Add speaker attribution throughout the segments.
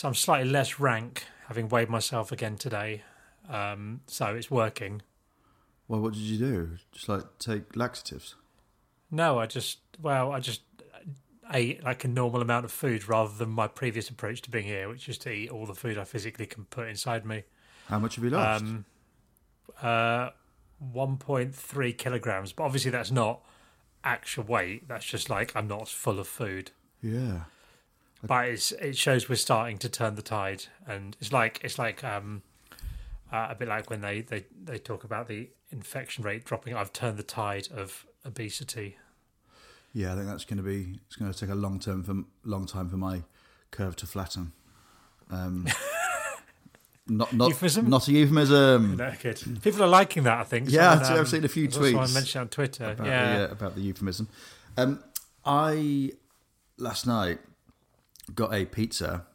Speaker 1: so I'm slightly less rank, having weighed myself again today. Um, so it's working.
Speaker 2: Well, what did you do? Just like take laxatives?
Speaker 1: No, I just well, I just ate like a normal amount of food rather than my previous approach to being here, which is to eat all the food I physically can put inside me.
Speaker 2: How much have you lost?
Speaker 1: Um, uh, 1.3 kilograms, but obviously that's not actual weight. That's just like I'm not full of food.
Speaker 2: yeah.
Speaker 1: But it's, it shows we're starting to turn the tide, and it's like it's like um, uh, a bit like when they, they, they talk about the infection rate dropping. I've turned the tide of obesity.
Speaker 2: Yeah, I think that's going to be. It's going to take a long term for long time for my curve to flatten. Um, not not
Speaker 1: Euphemism?
Speaker 2: not a euphemism.
Speaker 1: No, good. People are liking that. I think.
Speaker 2: Yeah, I've- I've
Speaker 1: um,
Speaker 2: seen a few tweets.
Speaker 1: I mentioned on Twitter.
Speaker 2: about
Speaker 1: yeah.
Speaker 2: the, uh, about the euphemism. Um, I last night got a pizza,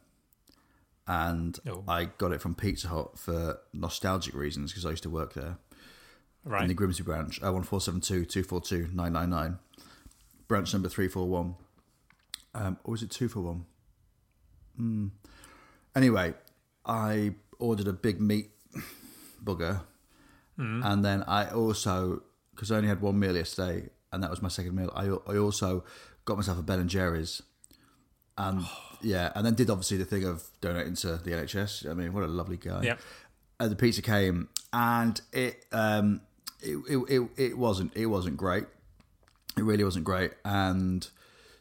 Speaker 2: and
Speaker 1: Oh.
Speaker 2: I got it from Pizza Hut for nostalgic reasons because I used to work there
Speaker 1: Right.
Speaker 2: in the Grimsby branch. One four seven two two four two nine nine nine, branch number three four one. Um, or was it two for one? Hmm. Anyway, I ordered a big meat bugger, and then I also because I only had one meal yesterday, and that was my second meal. I I also got myself a Ben and Jerry's, and yeah, and then did obviously the thing of donating to the NHS. I mean, what a lovely guy.
Speaker 1: Yep.
Speaker 2: And the pizza came, and it um it it, it, it wasn't it wasn't great. It really wasn't great, and.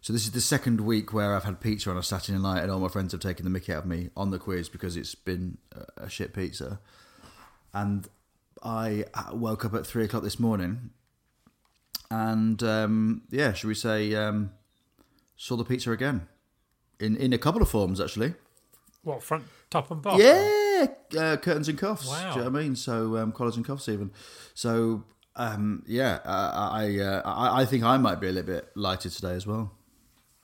Speaker 2: So this is the second week where I've had pizza on a Saturday night, and all my friends have taken the mickey out of me on the quiz because it's been a- a shit pizza. And I woke up at three o'clock this morning, and um, yeah, should we say um, saw the pizza again in in a couple of forms actually.
Speaker 1: What front, top, and bottom?
Speaker 2: Yeah, uh, curtains and cuffs.
Speaker 1: Wow.
Speaker 2: Do you know what I mean? So um, collars and cuffs even. So um, yeah, uh, I, uh, I I think I might be a little bit lighter today as well.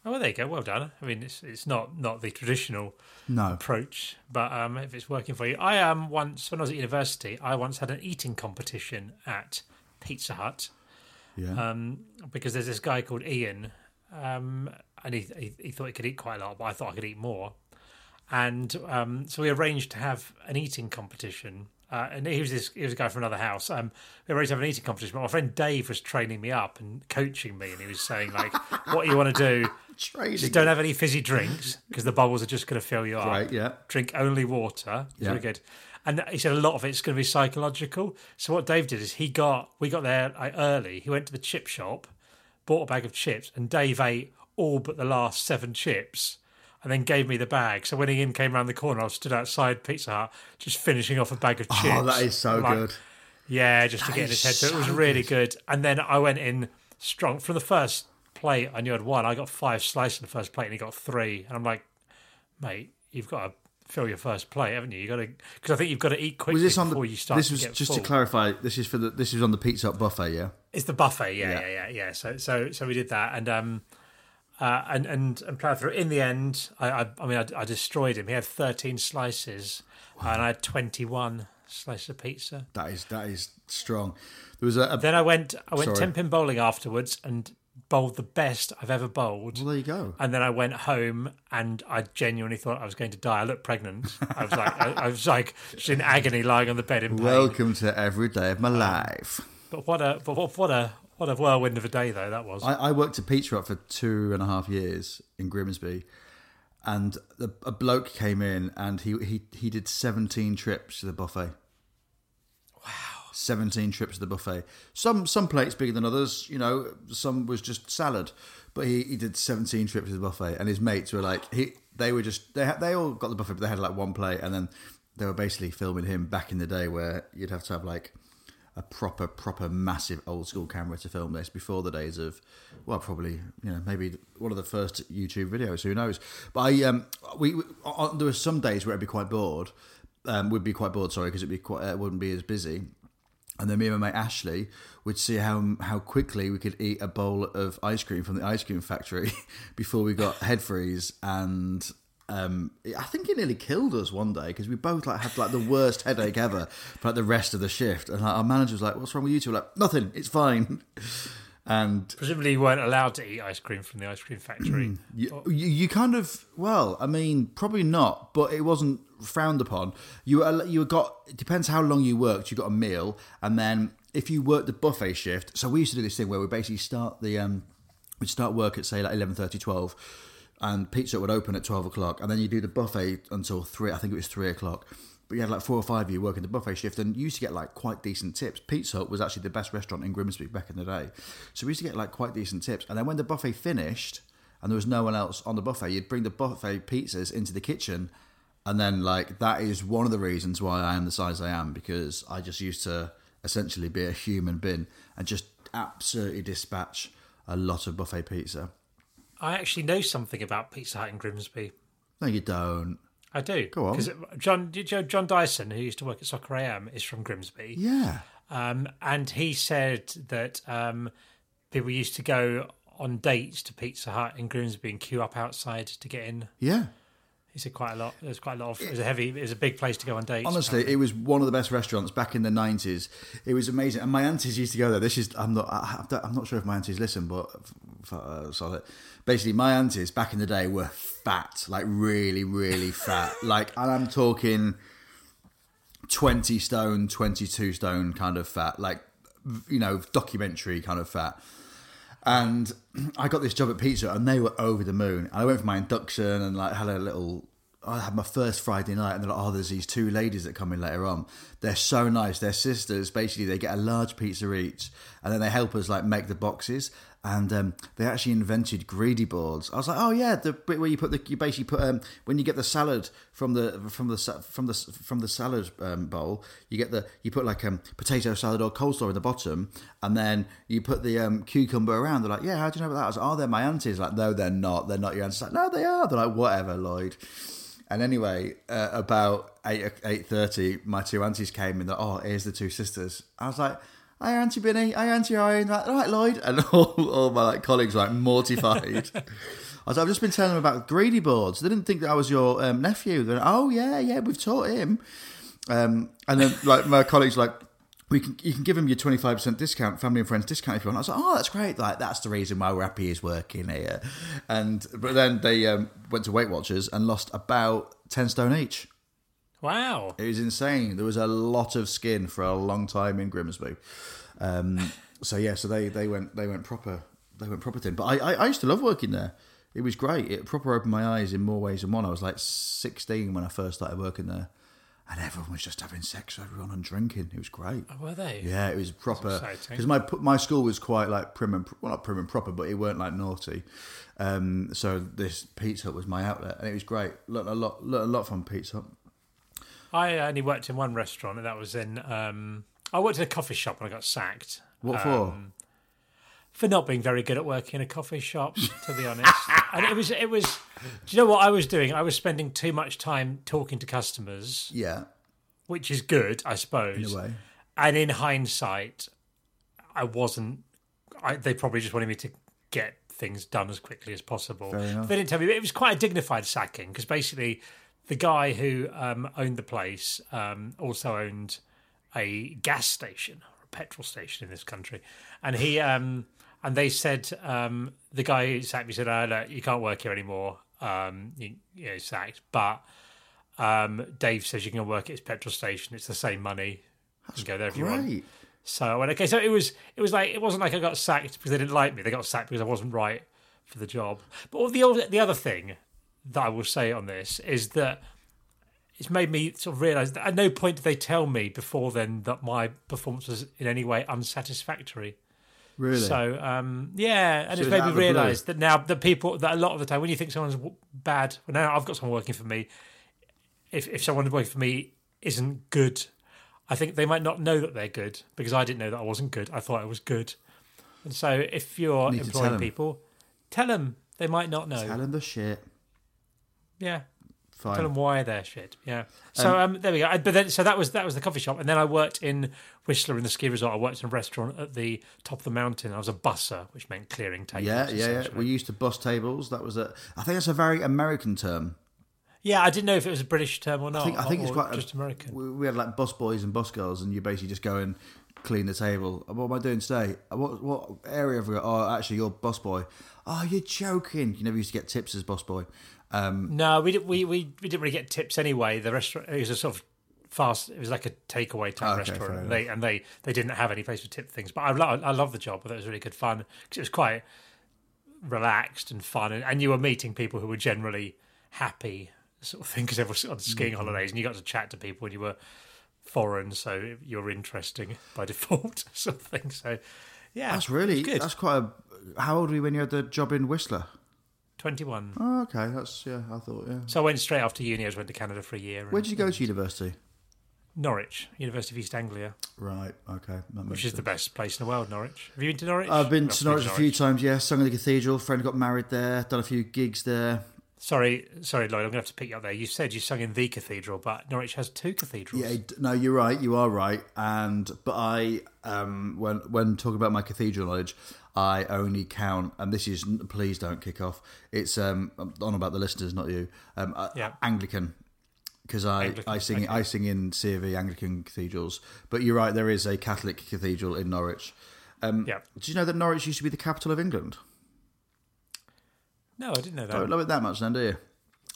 Speaker 1: Oh, well, there you go. Well done. I mean, it's it's not not the traditional
Speaker 2: No,
Speaker 1: approach, but um, if it's working for you, I um once when I was at university, I once had an eating competition at Pizza Hut.
Speaker 2: yeah,
Speaker 1: um, because there's this guy called Ian, um, and he, he he thought he could eat quite a lot, but I thought I could eat more, and um, so we arranged to have an eating competition. Uh, and he was this he was a guy from another house. Um, we arranged to have an eating competition. But my friend Dave was training me up and coaching me, and he was saying like, "What you want to do? Just don't have any fizzy drinks because the bubbles are just going to fill you up.
Speaker 2: Right, yeah.
Speaker 1: Drink only water. It's
Speaker 2: Yeah.
Speaker 1: really good. And he said a lot of it's going to be psychological. So what Dave did is he got we got there early. He went to the chip shop, bought a bag of chips, and Dave ate all but the last seven chips. And then gave me the bag. So when Ian came around the corner, I was stood outside Pizza Hut, just finishing off a bag of chips.
Speaker 2: Oh, that is so
Speaker 1: Like,
Speaker 2: good.
Speaker 1: yeah, just to get in his head. So it was really good. And then I went in strong from the first plate. I knew I'd won. I got five slices in the first plate, and he got three. And I'm like, mate, you've got to fill your first plate, haven't you? You got to because I think you've got to eat quickly
Speaker 2: Was this on the?
Speaker 1: before you start.
Speaker 2: This
Speaker 1: to
Speaker 2: was
Speaker 1: get
Speaker 2: just
Speaker 1: full.
Speaker 2: to clarify. This is for the. This is on the Pizza Hut buffet. Yeah.
Speaker 1: It's the buffet, yeah,
Speaker 2: Yeah.
Speaker 1: yeah, yeah, yeah. So, so, so we did that, and um, uh, and and and plowed through. In the end, I, I, I mean, I, I destroyed him. He had thirteen slices, and I had twenty-one slices of pizza.
Speaker 2: That is that is strong. There was a. a
Speaker 1: Then I went, I went ten pin bowling afterwards, and bowled the best I've ever bowled.
Speaker 2: well, there you go.
Speaker 1: And then I went home, and I genuinely thought I was going to die. I looked pregnant. I was like, I, I was like, just in agony, lying on the bed in pain.
Speaker 2: Welcome to every day of my life.
Speaker 1: But what a, but what, what a, what a whirlwind of a day though that was.
Speaker 2: I, I worked at Pizza Hut for two and a half years in Grimsby, and the, a bloke came in and he, he he did seventeen trips to the buffet. Wow, seventeen trips to the buffet. Some some plates bigger than others. You know, some was just salad, but he, he did seventeen trips to the buffet, and his mates were like he they were just they they all got the buffet, but they had like one plate, and then they were basically filming him back in the day where you'd have to have like a proper, proper, massive old school camera to film this before the days of, well, probably you know maybe one of the first YouTube videos. Who knows? But I um we, we there were some days where I'd be quite bored. Um, would be quite bored, sorry, because it'd be quite uh, wouldn't be as busy. And then me and my mate Ashley would see how how quickly we could eat a bowl of ice cream from the ice cream factory before we got head freeze. And um, I think it nearly killed us one day because we both like had like the worst headache ever for like the rest of the shift. And like, our manager was like, "What's wrong with you two? We're like, nothing. It's fine." And
Speaker 1: Presumably, you weren't allowed to eat ice cream from the ice cream factory.
Speaker 2: You, you, you kind of well, I mean, probably not, but it wasn't frowned upon. You were- you got it depends how long you worked. You got a meal, and then if you worked the buffet shift. So we used to do this thing where we basically start the um, we'd start work at say like 11.30, 12, and pizza would open at twelve o'clock, and then you do the buffet until three. I think it was three o'clock. But you had like four or five of you working the buffet shift, and you used to get like quite decent tips. Pizza Hut was actually the best restaurant in Grimsby back in the day, so we used to get like quite decent tips. And then when the buffet finished, and there was no one else on the buffet, you'd bring the buffet pizzas into the kitchen, and then like that is one of the reasons why I am the size I am because I just used to essentially be a human bin and just absolutely dispatch a lot of buffet pizza.
Speaker 1: I actually know something about Pizza Hut in Grimsby.
Speaker 2: No, you don't.
Speaker 1: I do.
Speaker 2: Go on.
Speaker 1: Because John, did you know John Dyson, who used to work at Soccer AM, is from Grimsby.
Speaker 2: Yeah.
Speaker 1: Um, and he said that um, people used to go on dates to Pizza Hut in Grimsby and queue up outside to get in.
Speaker 2: Yeah.
Speaker 1: He said quite a lot. There's quite a lot of. It was a heavy. It was a big place to go on dates.
Speaker 2: Honestly, it was one of the best restaurants back in the nineties. It was amazing, and my aunties used to go there. This is I'm not I'm not sure if my aunties listen, but uh, solid. Basically, my aunties back in the day were fat, like really, really fat. like, and I'm talking twenty stone, twenty two stone kind of fat, like you know, documentary kind of fat. And I got this job at Pizza, and they were over the moon. And I went for my induction and like had a little. I had my first Friday night, and they're like, "Oh, there's these two ladies that come in later on. They're so nice. They're sisters. Basically, they get a large pizza each, and then they help us like make the boxes. And um, they actually invented greedy boards. I was like, "Oh yeah, the bit where you put the you basically put um, when you get the salad from the from the from the from the salad um, bowl, you get the you put like um, potato salad or coleslaw in the bottom, and then you put the um, cucumber around. They're like, "Yeah, how do you know about that?" I was like, "Oh, they're my aunties." Like, no, they're not. They're not your aunties. Like, no, they are. They're like, whatever, Lloyd. And anyway, uh, about eight eight thirty, my two aunties came and they're, oh, here's the two sisters. I was like, hi Auntie Binny, hi Auntie Irene, like, all right Lloyd, and all, all my like colleagues were like mortified. I was like, I've just been telling them about greedy boards. They didn't think that I was your um, nephew. They're like, oh yeah, yeah, we've taught him. Um, and then like my colleagues were like. We can, you can give him your 25% discount, family and friends discount if you want. I was like, oh, that's great. Like, that's the reason why we're happy he's working here. And, but then they um, went to Weight Watchers and lost about 10 stone each.
Speaker 1: wow.
Speaker 2: It was insane. There was a lot of skin for a long time in Grimsby. Um, so yeah, so they, they went they went proper they went proper thin. But I, I, I used to love working there. It was great. It proper opened my eyes in more ways than one. I was like sixteen when I first started working there, and everyone was just having sex with everyone and drinking. It was great.
Speaker 1: Oh, were they?
Speaker 2: Yeah, it was proper because my my school was quite like prim and well not prim and proper, but it weren't like naughty. Um, so this Pizza Hut was my outlet, and it was great. Learned a lot, learned a lot from Pizza Hut.
Speaker 1: I only worked in one restaurant, and that was in. Um, I worked in a coffee shop and I got sacked.
Speaker 2: What
Speaker 1: Um, for not being very good at working in a coffee shop, to be honest. and it was, it was. Do you know what I was doing? I was spending too much time talking to customers.
Speaker 2: Yeah,
Speaker 1: which is good, I suppose.
Speaker 2: in a way.
Speaker 1: And in hindsight, I wasn't. I, they probably just wanted me to get things done as quickly as possible. They didn't tell me. but It was quite a dignified sacking because basically, the guy who um, owned the place um, also owned a gas station or a petrol station in this country, and he um, and they said um, the guy who sacked me said, "Oh, look, you can't work here anymore. Um, you, you know, sacked." But um, Dave says you can work at his petrol station. It's the same money. You can go there if you want. So I went, okay. So it was it was like it wasn't like I got sacked because they didn't like me. They got sacked because I wasn't right for the job. But all the other- the other thing that I will say on this is that it's made me sort of realise that at no point did they tell me before then that my performance was in any way unsatisfactory.
Speaker 2: Really?
Speaker 1: So um, yeah, and
Speaker 2: So
Speaker 1: it's made me
Speaker 2: of the blue.
Speaker 1: realise that now the people that a lot of the time when you think someone's bad, well, now I've got someone working for me. If if someone working for me isn't good, I think they might not know that they're good because I didn't know that I wasn't good. I thought I was good, and so if you're
Speaker 2: Need to tell
Speaker 1: people, tell them they might not know.
Speaker 2: Tell them the shit.
Speaker 1: Yeah,
Speaker 2: Fine.
Speaker 1: tell them why they're shit. Yeah. So um, there we go. I- But then, so that was that was the coffee shop, and then I worked in Whistler in the ski resort. I worked in a restaurant at the top of the mountain. I was a busser, which meant clearing tables.
Speaker 2: yeah, yeah, yeah. We used to bus tables. That was a. I think that's a very American term.
Speaker 1: Yeah, I didn't know if it was a British term or not.
Speaker 2: I think I think it's quite
Speaker 1: just American.
Speaker 2: We, we had like bus boys and bus girls, and you basically just go and clean the table. What am I doing today? What what area have we got? Oh, actually, you're bus boy. Oh, you're joking. You never used to get tips as boss boy. Um,
Speaker 1: No, we, did, we we we didn't really get tips anyway. The restaurant it was a sort of fast. It was like a takeaway type
Speaker 2: Oh, okay,
Speaker 1: restaurant, and they and they they didn't have any place for tip things. But I lo- I love the job. It was really good fun because it was quite relaxed and fun, and, and you were meeting people who were generally happy, sort of thing. Because everyone's on skiing
Speaker 2: Mm-hmm.
Speaker 1: holidays, and you got to chat to people, and you were foreign, so you're interesting by default, sort of thing. So yeah,
Speaker 2: that's really
Speaker 1: good.
Speaker 2: that's quite a. How old were you when you had the job in Whistler?
Speaker 1: Twenty one.
Speaker 2: Oh, okay, that's yeah. I thought yeah.
Speaker 1: So I went straight after uni. I just went to Canada for a year.
Speaker 2: Where did you go to university?
Speaker 1: Norwich, University of East Anglia.
Speaker 2: Right. Okay.
Speaker 1: Which is the best place in the world, Norwich. Have you been to Norwich?
Speaker 2: I've been to Norwich a few times. Yeah, sung in the cathedral. Friend got married there. Done a few gigs there.
Speaker 1: Sorry, sorry, Lloyd. I'm going to have to pick you up there. You said you sung in the cathedral, but Norwich has two cathedrals.
Speaker 2: Yeah, no, you're right. You are right. And but I, um, when when talking about my cathedral knowledge, I only count, and this is please don't kick off. It's um, I'm on about the listeners, not you. Um, uh,
Speaker 1: Yeah.
Speaker 2: Anglican, because I
Speaker 1: Anglican,
Speaker 2: I sing
Speaker 1: okay.
Speaker 2: I sing in C of E Anglican cathedrals. But you're right. There is a Catholic cathedral in Norwich. Um,
Speaker 1: Yeah.
Speaker 2: Did you know that Norwich used to be the capital of England?
Speaker 1: No, I didn't know that.
Speaker 2: Don't love it that much, then, do you?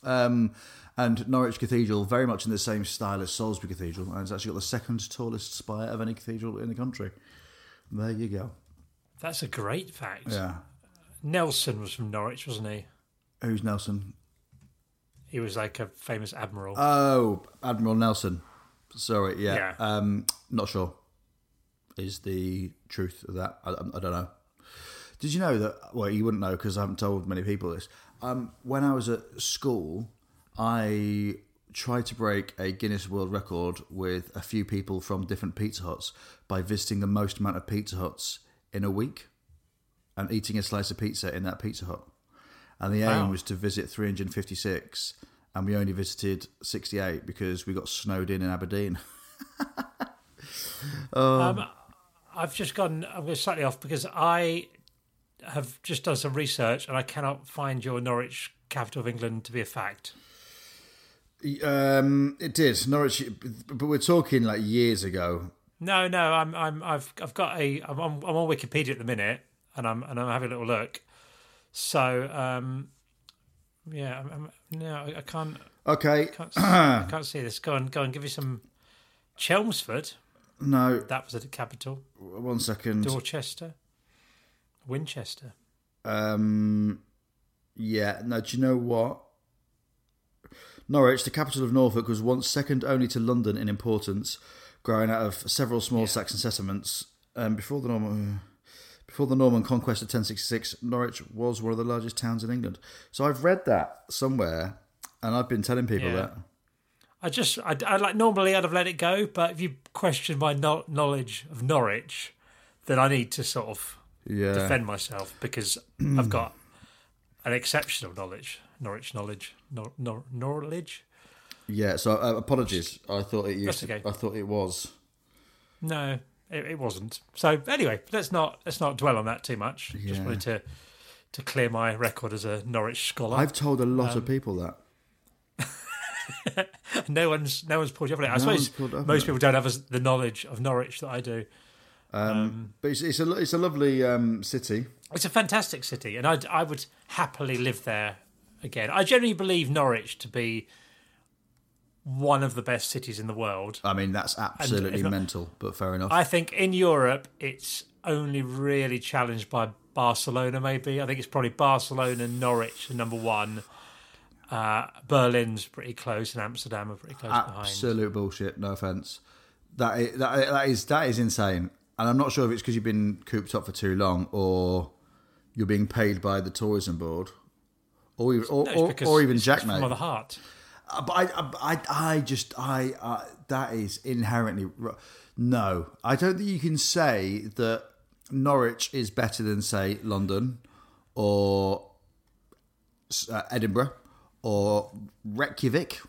Speaker 2: Um, and Norwich Cathedral, very much in the same style as Salisbury Cathedral, and it's actually got the second tallest spire of any cathedral in the country. There you go.
Speaker 1: That's a great fact.
Speaker 2: Yeah.
Speaker 1: Nelson was from Norwich, wasn't he?
Speaker 2: Who's Nelson?
Speaker 1: He was like a famous admiral.
Speaker 2: Oh, Admiral Nelson. Sorry, yeah.
Speaker 1: Yeah.
Speaker 2: Um, not sure. Is the truth of that? I, I don't know. Did you know that? Well, you wouldn't know because I haven't told many people this. Um, when I was at school, I tried to break a Guinness World Record with a few people from different Pizza Huts by visiting the most amount of Pizza Huts in a week and eating a slice of pizza in that Pizza Hut. And the aim
Speaker 1: Wow.
Speaker 2: was to visit 356, and we only visited 68 because we got snowed in in Aberdeen.
Speaker 1: um, I've just gone. I'm going slightly off because I have just done some research and I cannot find your Norwich, capital of England, to be a fact.
Speaker 2: Um, it did Norwich, but we're talking like years ago.
Speaker 1: No, no, I'm, I'm, I've, I've got a, I'm on, I'm on Wikipedia at the minute, and I'm, and I'm having a little look. So, um, yeah, I'm, no, I- I can't,
Speaker 2: Okay,
Speaker 1: can't, s- I can't see this. Go on, go on, give you some. Chelmsford,
Speaker 2: no,
Speaker 1: that was the capital.
Speaker 2: one second.
Speaker 1: Dorchester, Winchester.
Speaker 2: Um, yeah, no, do you know what? Norwich, the capital of Norfolk, was once second only to London in importance, growing out of several small Saxon settlements. Um, before the Norman, before the Norman conquest of 1066, Norwich was one of the largest towns in England. So I've read that somewhere, and I've been telling people
Speaker 1: Yeah.
Speaker 2: that.
Speaker 1: I just, I, I like normally I'd have let it go, but if you question my no- knowledge of Norwich, then I need to sort of
Speaker 2: Yeah,
Speaker 1: defend myself because I've got an exceptional knowledge, Norwich knowledge, nor, nor, knowledge.
Speaker 2: yeah. So uh, apologies. I thought it used.
Speaker 1: That's
Speaker 2: To,
Speaker 1: okay.
Speaker 2: I thought it was.
Speaker 1: No, it, it wasn't. So anyway, let's not let's not dwell on that too much. Just wanted to to clear my record as a Norwich scholar.
Speaker 2: I've told a lot
Speaker 1: Um,
Speaker 2: of people that.
Speaker 1: no one's no one's pulled you up on it. I
Speaker 2: No
Speaker 1: suppose
Speaker 2: one's pulled up on
Speaker 1: most
Speaker 2: it.
Speaker 1: people don't have as, the knowledge of Norwich that I do.
Speaker 2: Um, but it's, it's a it's a lovely um, city.
Speaker 1: It's a fantastic city, and I I would happily live there again. I generally believe Norwich to be one of the best cities in the world.
Speaker 2: I mean, that's absolutely
Speaker 1: not-
Speaker 2: mental, but fair enough.
Speaker 1: I think in Europe, it's only really challenged by Barcelona. Maybe I think it's probably Barcelona, Norwich, are number one. Uh, Berlin's pretty close, and Amsterdam are pretty close behind.
Speaker 2: Absolute bullshit. No offense. That is, that, that is that is insane, and I'm not sure if it's because you've been cooped up for too long, or you're being paid by the tourism board, or even, or,
Speaker 1: No,
Speaker 2: or, or even Jack
Speaker 1: from the heart.
Speaker 2: Uh, But I, I, I, I just, I, uh, that is inherently no. I don't think you can say that Norwich is better than say London or uh, Edinburgh or Reykjavik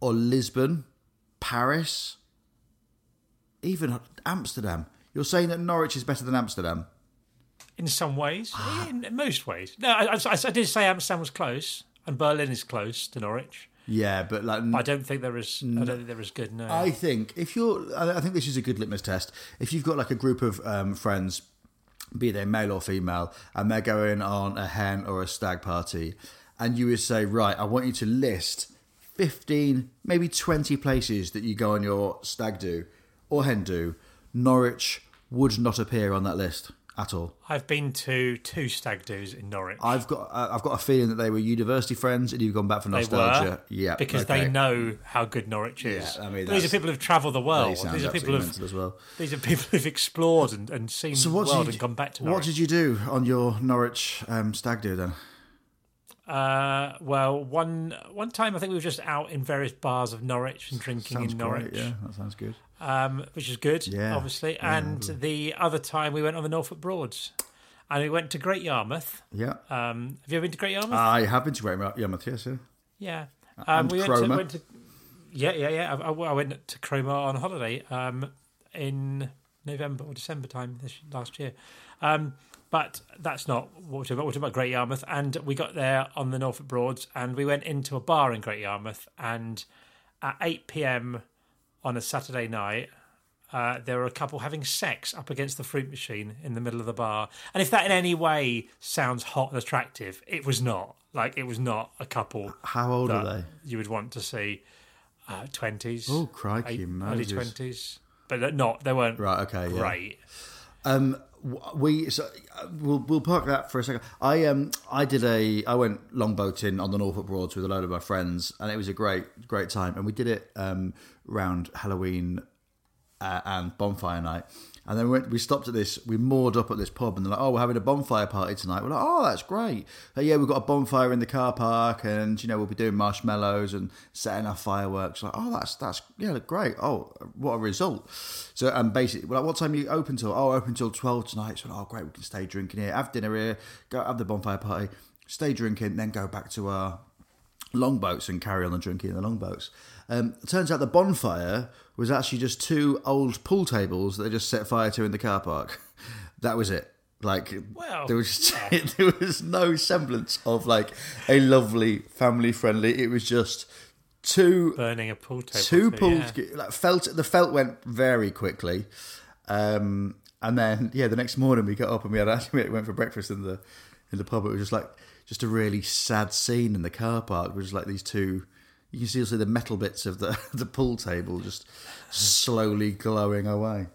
Speaker 2: or Lisbon, Paris, even Amsterdam. You're saying that Norwich is better than Amsterdam?
Speaker 1: In some ways,
Speaker 2: Ah.
Speaker 1: in most ways. No, I, I, I did say Amsterdam was close, and Berlin is close to Norwich.
Speaker 2: Yeah, but like
Speaker 1: I don't think they're as I don't think they're as good. No,
Speaker 2: I think if you're, I I think this is a good litmus test. If you've got like a group of um, friends, be they male or female, and they're going on a hen or a stag party, and you would say, right, I want you to list fifteen, maybe twenty places that you go on your stag do or hen do. Norwich would not appear on that list at all.
Speaker 1: I've been to two stag do's in Norwich.
Speaker 2: I've got, uh, I've got a feeling that they were university friends, and you've gone back for nostalgia. Yeah,
Speaker 1: because
Speaker 2: okay.
Speaker 1: they know how good Norwich is.
Speaker 2: Yeah, I mean,
Speaker 1: these are people who've travelled the world. These are people who've
Speaker 2: as well.
Speaker 1: these are people who've explored and, and seen
Speaker 2: So
Speaker 1: the world
Speaker 2: did
Speaker 1: and
Speaker 2: you,
Speaker 1: come back to Norwich.
Speaker 2: what did you do on your Norwich um, stag do then?
Speaker 1: Uh, well, one one time I think we were just out in various bars of Norwich and drinking
Speaker 2: Sounds
Speaker 1: in Norwich,
Speaker 2: great. Yeah, that sounds good.
Speaker 1: Um, which is good,
Speaker 2: Yeah,
Speaker 1: obviously.
Speaker 2: yeah,
Speaker 1: and the other time we went on the Norfolk Broads, and we went to Great Yarmouth.
Speaker 2: Yeah,
Speaker 1: Um, have you ever been to Great Yarmouth?
Speaker 2: I have been to Great Yarmouth. Yes, yeah.
Speaker 1: yeah, um,
Speaker 2: and
Speaker 1: we went to, went to yeah, yeah, yeah. I, I went to Cromer on holiday um, in November or December time this last year. Um, but that's not what we're talking about. We're talking about Great Yarmouth, and we got there on the Norfolk Broads, and we went into a bar in Great Yarmouth, and at eight pm on a Saturday night. Uh, there were a couple having sex up against the fruit machine in the middle of the bar, and if that in any way sounds hot and attractive, it was not. Like it was not a couple
Speaker 2: How old are they?
Speaker 1: you would want to see twenties,
Speaker 2: Oh, crikey,
Speaker 1: man.
Speaker 2: early
Speaker 1: twenties, but not. They weren't
Speaker 2: Right. Okay. Yeah.
Speaker 1: great.
Speaker 2: Um, w- we so uh, we'll we'll park that for a second. I um I did a I went longboating on the Norfolk Broads with a load of my friends, and it was a great great time. And we did it um round Halloween uh, and bonfire night. And then we, went, we stopped at this, we moored up at this pub, and they're like, "Oh, we're having a bonfire party tonight." We're like, "Oh, that's great!" But yeah, we've got a bonfire in the car park, and you know we'll be doing marshmallows and setting off fireworks. Like, oh, that's that's yeah, great. Oh, what a result! So, and basically, we're like, "What time are you open till?" Oh, open till twelve tonight. So, oh, great, we can stay drinking here, have dinner here, go have the bonfire party, stay drinking, then go back to our longboats and carry on drinking in the longboats. Um, it turns out the bonfire was actually just two old pool tables that they just set fire to in the car park. That was it. Like
Speaker 1: Well,
Speaker 2: there was there was no semblance of like a lovely family friendly. It was just two
Speaker 1: Burning a pool table.
Speaker 2: two
Speaker 1: for-
Speaker 2: pools
Speaker 1: yeah.
Speaker 2: like felt the felt went very quickly um and then yeah the next morning we got up and we had actually we went for breakfast in the in the pub it was just like just a really sad scene in the car park it was like these two you can still see the metal bits of the the pool table just slowly glowing away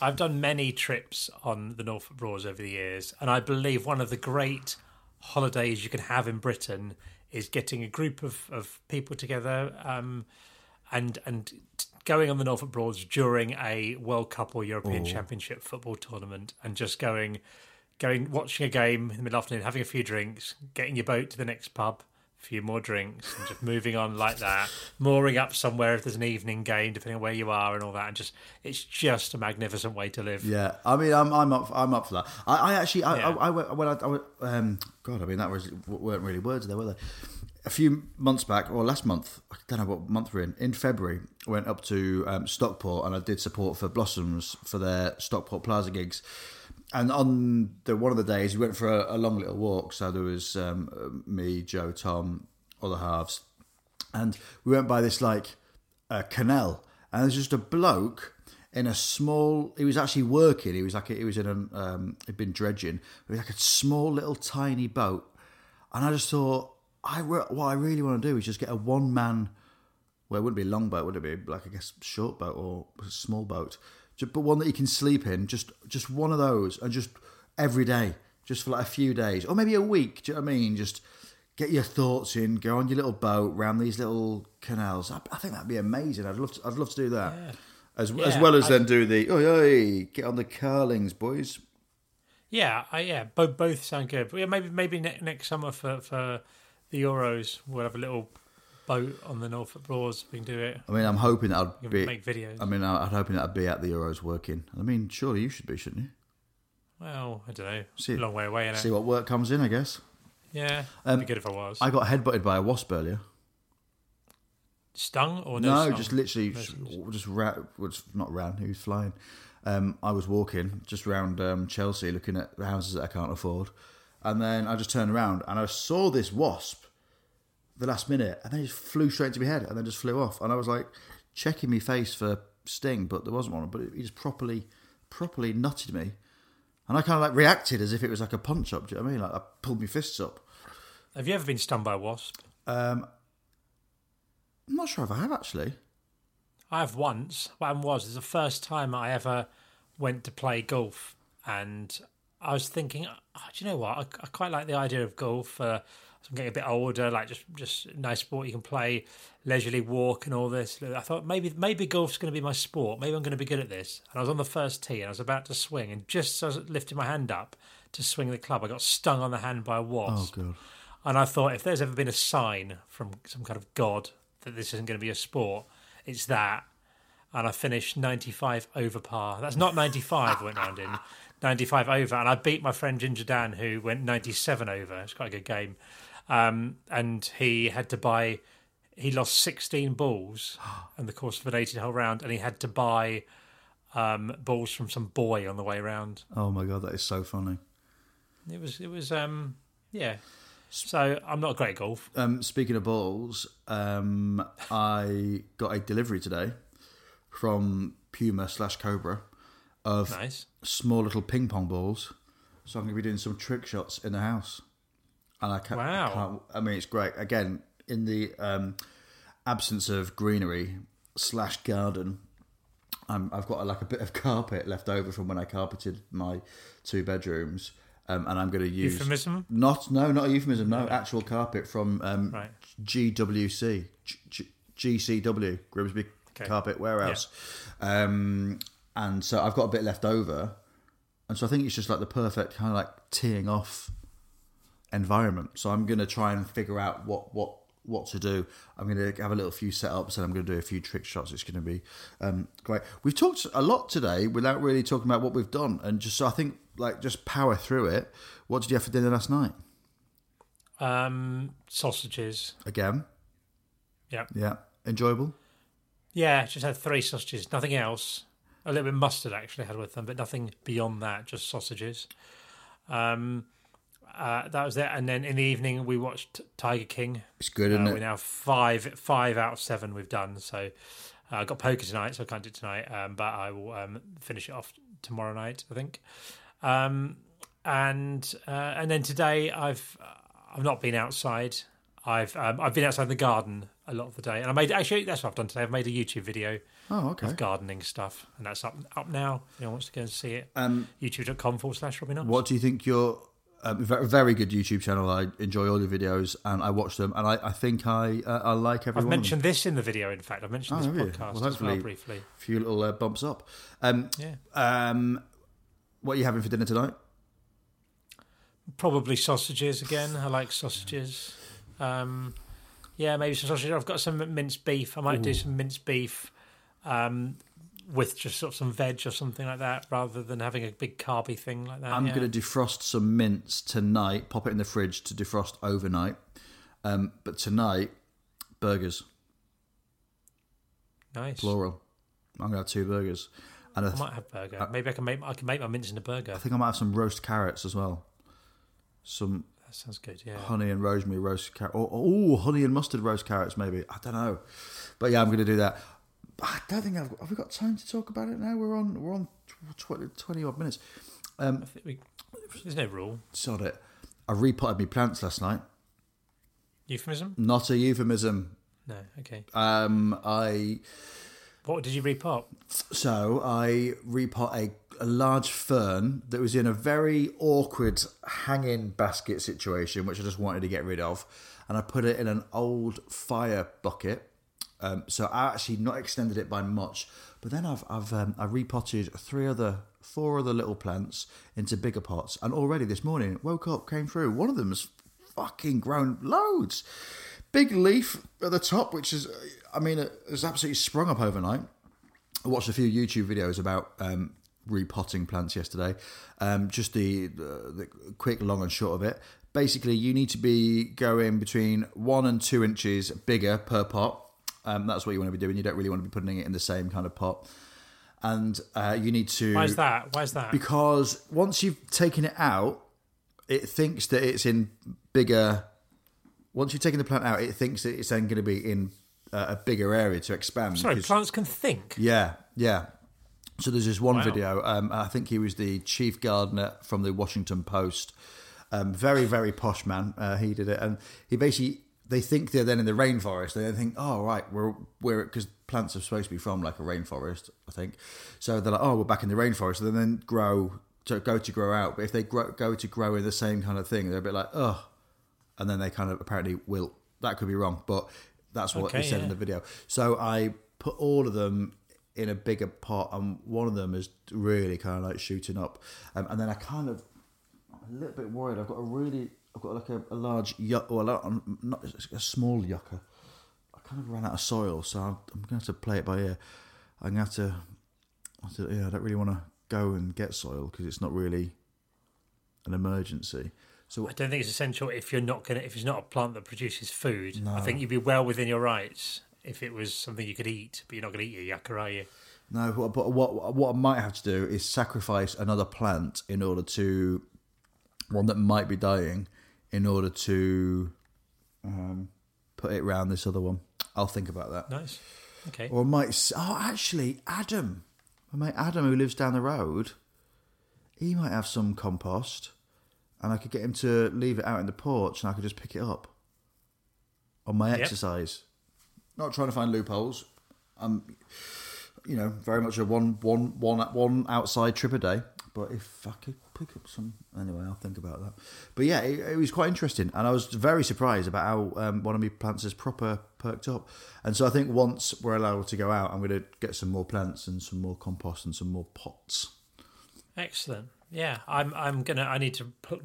Speaker 1: I've done many trips on the Norfolk Broads over the years, and I believe one of the great holidays you can have in Britain is getting a group of, of people together um, and and going on the Norfolk Broads during a World Cup or European Championship football tournament, and just going going watching a game in the middle afternoon, having a few drinks, getting your boat to the next pub. Few more drinks and just moving on like that, mooring up somewhere if there's an evening game, depending on where you are and all that, and just it's just a magnificent way to live.
Speaker 2: Yeah, I mean, I'm I'm up I'm up for that. I, I actually I,
Speaker 1: Yeah.
Speaker 2: I, I went when I, I um God, I mean that was weren't really words there, were they? A few months back, or last month, I don't know what month we're in. In February, I went up to um, Stockport and I did support for Blossoms for their Stockport Plaza gigs. And on the one of the days, we went for a, a long little walk. So there was um, me, Joe, Tom, other halves, and we went by this like a canal, and there's just a bloke in a small. He was actually working. He was like he was in a um, he'd been dredging. But he was like a small little tiny boat, and I just thought, I what I really want to do is just get a one man. Well, it wouldn't be a long boat, would it be? Like I guess short boat or small boat, but one that you can sleep in. Just just one of those, and just every day, just for like a few days, or maybe a week. Do you know what I mean? Just get your thoughts in, go on your little boat round these little canals. I, I think that'd be amazing. I'd love to, I'd love to do that. As, as
Speaker 1: Yeah,
Speaker 2: well as
Speaker 1: I-
Speaker 2: then do the oi oi get on the carlings, boys.
Speaker 1: Yeah, I, yeah, both both sound good. But yeah, maybe maybe ne- next summer for for the Euros, we'll have a little boat on the Norfolk Broads. We can do it.
Speaker 2: I mean, I'm hoping that I'd be.
Speaker 1: make videos.
Speaker 2: I mean, I'm hoping that I'd be at the Euros working. I mean, surely you should be, shouldn't you?
Speaker 1: well, I don't know.
Speaker 2: See-
Speaker 1: a long way away, innit?
Speaker 2: See what work comes in, I guess.
Speaker 1: yeah,
Speaker 2: Um,
Speaker 1: it'd be good if I was.
Speaker 2: I got headbutted by a wasp earlier.
Speaker 1: Stung or no?
Speaker 2: No, just literally,
Speaker 1: No
Speaker 2: just, just ra- was not round. He was flying. Um, I was walking just round um, Chelsea, looking at the houses that I can't afford, and then I just turned around and I saw this wasp the last minute, and then he just flew straight into my head, and then just flew off. And I was like checking my face for sting, but there wasn't one. But he just properly, properly nutted me, and I kind of like reacted as if it was like a punch up. Do you know what I mean? Like I pulled my fists up.
Speaker 1: Have you ever been stung by a wasp?
Speaker 2: Um, I'm not sure if I have actually.
Speaker 1: I have once. What happened was, it's the first time I ever went to play golf, and I was thinking, oh, do you know what? I, I quite like the idea of golf. Uh, I'm getting a bit older, like just just nice sport you can play, leisurely walk and all this. I thought maybe maybe golf's going to be my sport. Maybe I'm going to be good at this. And I was on the first tee, and I was about to swing, and just as I was lifting my hand up to swing the club, I got stung on the hand by a wasp.
Speaker 2: Oh god.
Speaker 1: And I thought, if there's ever been a sign from some kind of god that this isn't going to be a sport, it's that. And I finished 95 over par. That's not 95 I went round in, 95 over. And I beat my friend Ginger Dan, who went 97 over. It's quite a good game. Um, and he had to buy, he lost 16 balls in the course of an 18 hole round, and he had to buy um, balls from some boy on the way round.
Speaker 2: Oh my god, that is so funny.
Speaker 1: It was, it was, um, yeah. So I'm not great at golf.
Speaker 2: Um, speaking of balls, um, I got a delivery today from Puma slash Cobra of
Speaker 1: Nice.
Speaker 2: small little ping pong balls. So I'm going to be doing some trick shots in the house. And I can't,
Speaker 1: Wow.
Speaker 2: I, can't, I mean, it's great. Again, in the um, absence of greenery slash garden, I'm, I've got like a bit of carpet left over from when I carpeted my two bedrooms. Um, and I'm going to use
Speaker 1: Euphemism?
Speaker 2: not no not a euphemism no actual carpet from um,
Speaker 1: Right.
Speaker 2: GWC G- G- GCW Grimsby
Speaker 1: Okay.
Speaker 2: Carpet Warehouse, um, and so I've got a bit left over, and so I think it's just like the perfect kind of like teeing off environment. So I'm going to try and figure out what what what to do. I'm going to have a little few setups, and I'm going to do a few trick shots. It's going to be um, great. We've talked a lot today without really talking about what we've done, and just so I think like just power through it. What did you have for dinner last night?
Speaker 1: Um, sausages.
Speaker 2: Again,
Speaker 1: Yeah.
Speaker 2: yeah, enjoyable.
Speaker 1: Yeah, just had three sausages, nothing else. A little bit of mustard actually had with them, but nothing beyond that, just sausages. Um, uh, that was it. And then in the evening, we watched Tiger King.
Speaker 2: It's good,
Speaker 1: Uh,
Speaker 2: isn't
Speaker 1: we're now five five out of seven we've done. So uh, I got poker tonight, so I can't do it tonight. Um, but I will um, finish it off tomorrow night, I think. Um, and uh, and then today I've I've not been outside. I've um, I've been outside in the garden a lot of the day, and I made actually that's what I've done today. I've made a YouTube video
Speaker 2: Oh, okay.
Speaker 1: of gardening stuff, and that's up up now. If anyone wants to go and see it,
Speaker 2: Um,
Speaker 1: youtube.com forward slash Robin
Speaker 2: what do you think your um, ve- very good YouTube channel? I enjoy all your videos and I watch them, and I, I think I uh, I like every
Speaker 1: I've
Speaker 2: one of them.
Speaker 1: mentioned this in the video. In fact, I've mentioned
Speaker 2: Oh,
Speaker 1: this podcast
Speaker 2: Well,
Speaker 1: as well briefly.
Speaker 2: A few little uh, bumps up. Um,
Speaker 1: Yeah.
Speaker 2: um, what are you having for dinner tonight?
Speaker 1: Probably sausages again. I like sausages. Um, yeah, maybe some sausages. I've got some minced beef. I might do some minced beef um, with just sort of some veg or something like that, rather than having a big carby thing like that.
Speaker 2: I'm
Speaker 1: yeah.
Speaker 2: going to defrost some mince tonight. Pop it in the fridge to defrost overnight. Um, but tonight, burgers,
Speaker 1: nice.
Speaker 2: plural. I'm going to have two burgers, and I,
Speaker 1: I
Speaker 2: th-
Speaker 1: might have burger. Maybe I can make I can make my mince in a burger.
Speaker 2: I think I might have some roast carrots as well. Some
Speaker 1: That sounds good. Yeah.
Speaker 2: honey and rosemary roast carrot. Or, oh, honey and mustard roast carrots, maybe. I don't know. But yeah, I'm going to do that. I don't think I've have we got time to talk about it now. We're on we're on tw- 20, odd minutes.
Speaker 1: I think we, there's no rule.
Speaker 2: Sod it. I repotted my plants last night.
Speaker 1: Euphemism?
Speaker 2: Not a euphemism.
Speaker 1: No. Okay.
Speaker 2: Um, I
Speaker 1: What did you repot?
Speaker 2: so I repot a, a large fern that was in a very awkward hanging basket situation, which I just wanted to get rid of, and I put it in an old fire bucket. Um, so I actually not extended it by much, but then I've I've um, I repotted three other, four other little plants into bigger pots, and already this morning woke up, came through. One of them's fucking grown loads. Big leaf at the top, which is, I mean, it has absolutely sprung up overnight. I watched a few YouTube videos about um, repotting plants yesterday. Um, just the, the the quick, long and short of it. Basically, you need to be going between one and two inches bigger per pot. Um, that's what you want to be doing. You don't really want to be putting it in the same kind of pot. And uh, you need to
Speaker 1: Why is that? Why is that?
Speaker 2: because once you've taken it out, it thinks that it's in bigger once you've taken the plant out, it thinks that it's then going to be in uh, a bigger area to expand.
Speaker 1: Sorry,
Speaker 2: 'cause-
Speaker 1: plants can think.
Speaker 2: yeah, yeah. So there's this one
Speaker 1: Wow.
Speaker 2: video. Um, I think he was the chief gardener from the Washington Post. Um, very, very posh man. Uh, he did it, and he basically they think they're then in the rainforest. They think, oh right, we're we're because plants are supposed to be from like a rainforest, I think. So they're like, oh, we're back in the rainforest. And then grow to go to grow out. But if they grow, go to grow in the same kind of thing, they're a bit like, oh, and then they kind of apparently wilt. That could be wrong, but that's what
Speaker 1: Okay,
Speaker 2: he said in the video. So I put all of them in a bigger pot, and one of them is really kind of like shooting up. Um, and then I kind of, I'm a little bit worried. I've got a really, I've got like a, a large yuck, or a, lot- not a small yucca. I kind of ran out of soil, so I'm, I'm going to have to play it by ear. I'm going to have to, yeah, I don't really want to go and get soil because it's not really an emergency. So
Speaker 1: I don't think it's essential if you're not gonna if it's not a plant that produces food. I think you'd be well within your rights if it was something you could eat, but you're not going to eat your yucca, are you?
Speaker 2: No, but, but what what I might have to do is sacrifice another plant in order to one that might be dying, in order to um, put it round this other one. I'll think about that.
Speaker 1: Nice. Okay.
Speaker 2: Or I might. Oh, actually, Adam, my mate Adam, who lives down the road, he might have some compost, and I could get him to leave it out in the porch, and I could just pick it up on my
Speaker 1: Yep.
Speaker 2: exercise. Not trying to find loopholes. I'm, you know, very much a one, one, one, one outside trip a day. But if I could pick up some, anyway, I'll think about that. But yeah, it, it was quite interesting, and I was very surprised about how um, one of my plants is proper perked up. And so I think once we're allowed to go out, I'm going to get some more plants and some more compost and some more pots.
Speaker 1: Excellent. Yeah, I'm. I'm gonna. I need to put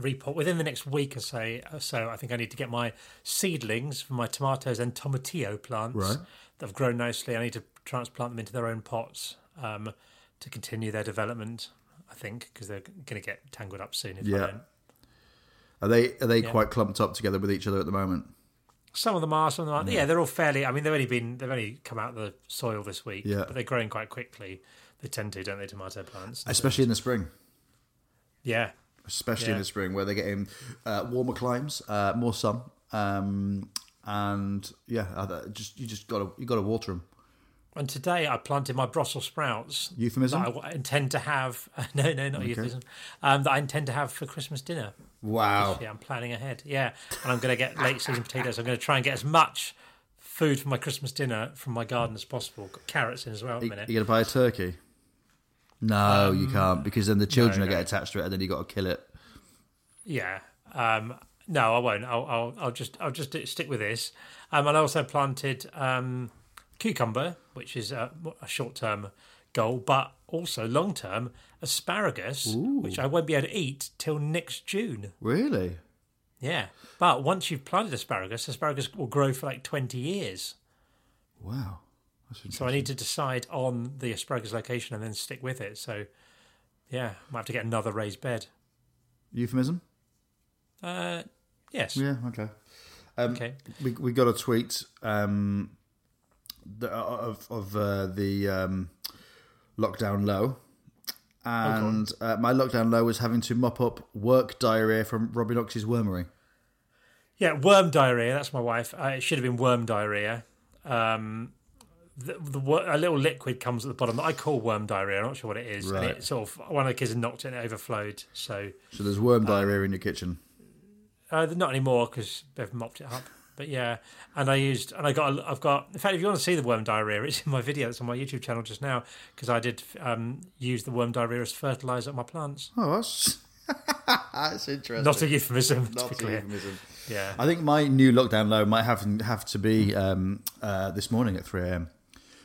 Speaker 1: repot within the next week or so. So I think I need to get my seedlings for my tomatoes and tomatillo plants
Speaker 2: Right.
Speaker 1: that have grown nicely. I need to transplant them into their own pots um, to continue their development. I think because they're going to get tangled up soon if I
Speaker 2: Yeah.
Speaker 1: don't.
Speaker 2: Are they are they
Speaker 1: Yeah.
Speaker 2: quite clumped up together with each other at the moment?
Speaker 1: Some of them are, some of them aren't. Yeah, they're all fairly. I mean, they've only been they've only come out of the soil this week,
Speaker 2: Yeah.
Speaker 1: but they're growing quite quickly. They tend to, don't they, tomato plants?
Speaker 2: Especially in the spring.
Speaker 1: yeah,
Speaker 2: especially
Speaker 1: Yeah.
Speaker 2: in the spring where they're getting uh, warmer climes, uh, more sun, um, and yeah, just you just gotta you gotta water them.
Speaker 1: And today I planted my Brussels sprouts.
Speaker 2: Euphemism?
Speaker 1: That I intend to have. No, no, not euphemism. Um, that I intend to have for Christmas dinner.
Speaker 2: Wow.
Speaker 1: Yeah, I'm planning ahead. Yeah, and I'm going to get late season potatoes. I'm going to try and get as much food for my Christmas dinner from my garden as possible. Got carrots in as well. At the
Speaker 2: You,
Speaker 1: minute.
Speaker 2: you gonna buy a turkey? No, you can't because then the children
Speaker 1: no,
Speaker 2: will get
Speaker 1: no.
Speaker 2: attached to it, and then you've got to kill it.
Speaker 1: Yeah. Um, no, I won't. I'll, I'll, I'll just, I'll just stick with this. Um, and I also planted um, cucumber, which is a, a short-term goal, but also long-term asparagus, which I won't be able to eat till next June.
Speaker 2: Really?
Speaker 1: Yeah, but once you've planted asparagus, asparagus will grow for like twenty years.
Speaker 2: Wow. That's
Speaker 1: So. I need to decide on the asparagus location and then stick with it. So, yeah, I might have to get another raised bed.
Speaker 2: Euphemism?
Speaker 1: Uh, yes.
Speaker 2: Yeah. Okay. Um,
Speaker 1: Okay.
Speaker 2: we we got a tweet um, the, of of uh, the um, lockdown low, and uh, my lockdown low was having to mop up work diarrhea from Robbie Knox's wormery.
Speaker 1: Yeah, worm diarrhea. That's my wife. Uh, it should have been worm diarrhea. Um, the, the a little liquid comes at the bottom that I call worm diarrhea. I'm not sure what it is.
Speaker 2: Right.
Speaker 1: And it sort of one of the kids knocked it and it overflowed. So
Speaker 2: So there's worm diarrhea in your kitchen.
Speaker 1: uh, not anymore because they've mopped it up. But yeah, and I used and I got I've got. In fact, if you want to see the worm diarrhea, it's in my video. that's on my YouTube channel just now because I did um, use the worm diarrhea as fertilizer on my plants.
Speaker 2: Oh, that's that's interesting.
Speaker 1: Not a euphemism.
Speaker 2: Not a
Speaker 1: clear.
Speaker 2: euphemism.
Speaker 1: Yeah.
Speaker 2: I think my new lockdown low might have have to be um, uh, this morning at three a.m.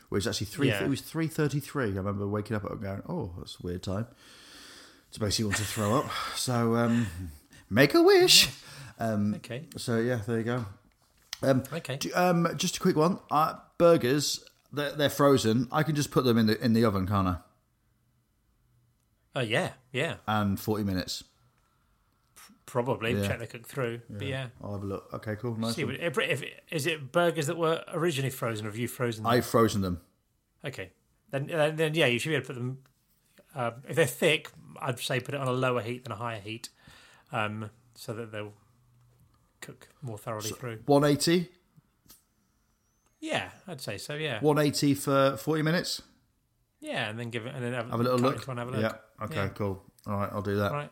Speaker 2: Which is actually three.
Speaker 1: Yeah.
Speaker 2: It was three thirty-three. I remember waking up and going, "Oh, that's a weird time." To basically want to throw up. So um, make a wish. Um,
Speaker 1: Okay.
Speaker 2: so yeah, there you go. Um,
Speaker 1: Okay.
Speaker 2: do- um, just a quick one. Uh, burgers, they're, they're frozen. I can just put them in the in the oven, can't I?
Speaker 1: Oh yeah. Yeah.
Speaker 2: And forty minutes.
Speaker 1: Probably
Speaker 2: Yeah.
Speaker 1: check they cook through. But yeah.
Speaker 2: I'll have a look. Okay, cool. Nice.
Speaker 1: See, if, if, is it burgers that were originally frozen, or have you frozen them?
Speaker 2: I've frozen them.
Speaker 1: Okay, then, then then yeah, you should be able to put them. Uh, if they're thick, I'd say put it on a lower heat than a higher heat, um, so that they'll cook more thoroughly through.
Speaker 2: 180,
Speaker 1: Yeah, I'd say so. Yeah,
Speaker 2: 180 for 40 minutes.
Speaker 1: yeah, and then give it and then have,
Speaker 2: Have a little look.
Speaker 1: one, have a look.
Speaker 2: Yeah. Okay.
Speaker 1: Yeah.
Speaker 2: Cool. All right. I'll do that.
Speaker 1: Right.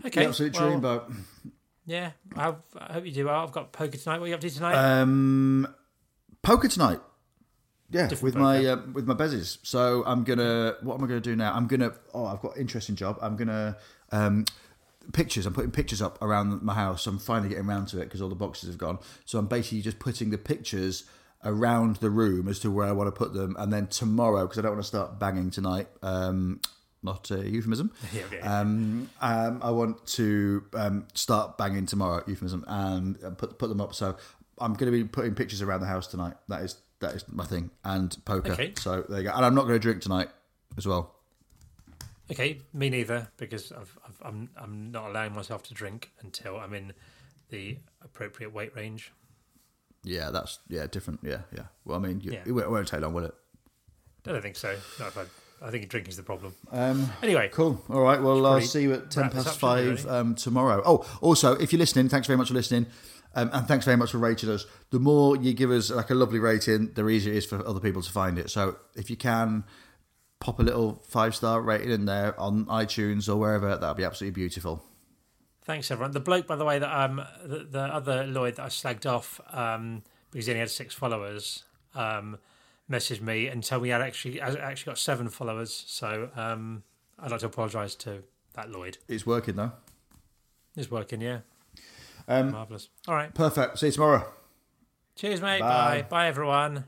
Speaker 2: The
Speaker 1: Okay.
Speaker 2: absolute
Speaker 1: well,
Speaker 2: dreamboat.
Speaker 1: Yeah, I hope, I hope you do well. I've got poker tonight. What are you up to tonight?
Speaker 2: Um, poker tonight. Yeah,
Speaker 1: Different
Speaker 2: with my uh, with my bezies. So I'm gonna. What am I gonna do now? I'm gonna. Oh, I've got an interesting job. I'm gonna. Um, pictures. I'm putting pictures up around my house. I'm finally getting around to it because all the boxes have gone. So I'm basically just putting the pictures around the room as to where I want to put them, and then tomorrow because I don't want to start banging tonight. Um, not a euphemism.
Speaker 1: Yeah, okay.
Speaker 2: Um, um, I want to um, start banging tomorrow, euphemism, and uh, put put them up. So I'm going to be putting pictures around the house tonight. That is that is my thing, and poker.
Speaker 1: Okay.
Speaker 2: So there you go. And I'm not going to drink tonight as well.
Speaker 1: Okay, me neither, because I've, I've, I'm I'm not allowing myself to drink until I'm in the appropriate weight range.
Speaker 2: Yeah, that's yeah different. Yeah, yeah. Well, I mean, you,
Speaker 1: Yeah.
Speaker 2: it, won't, it won't take long, will it?
Speaker 1: I don't think so. No, if I, I think drinking's the problem.
Speaker 2: Um,
Speaker 1: Anyway,
Speaker 2: Cool. All right. Well, I'll see you at ten past
Speaker 1: up, shouldn't we,
Speaker 2: five um, tomorrow. Oh, also, if you're listening, thanks very much for listening, um, and thanks very much for rating us. The more you give us like a lovely rating, the easier it is for other people to find it. So if you can pop a little five star rating in there on iTunes or wherever, that'd be absolutely beautiful.
Speaker 1: thanks everyone. The bloke, by the way, that um the, the other Lloyd that I slagged off um because he only had six followers um messaged me and told me had actually I actually got seven followers. So um I'd like to apologise to that Lloyd.
Speaker 2: It's working though.
Speaker 1: It's working, yeah,
Speaker 2: Um,
Speaker 1: marvelous. All right,
Speaker 2: perfect. See you tomorrow.
Speaker 1: cheers, mate.
Speaker 2: Bye.
Speaker 1: Bye, bye, everyone.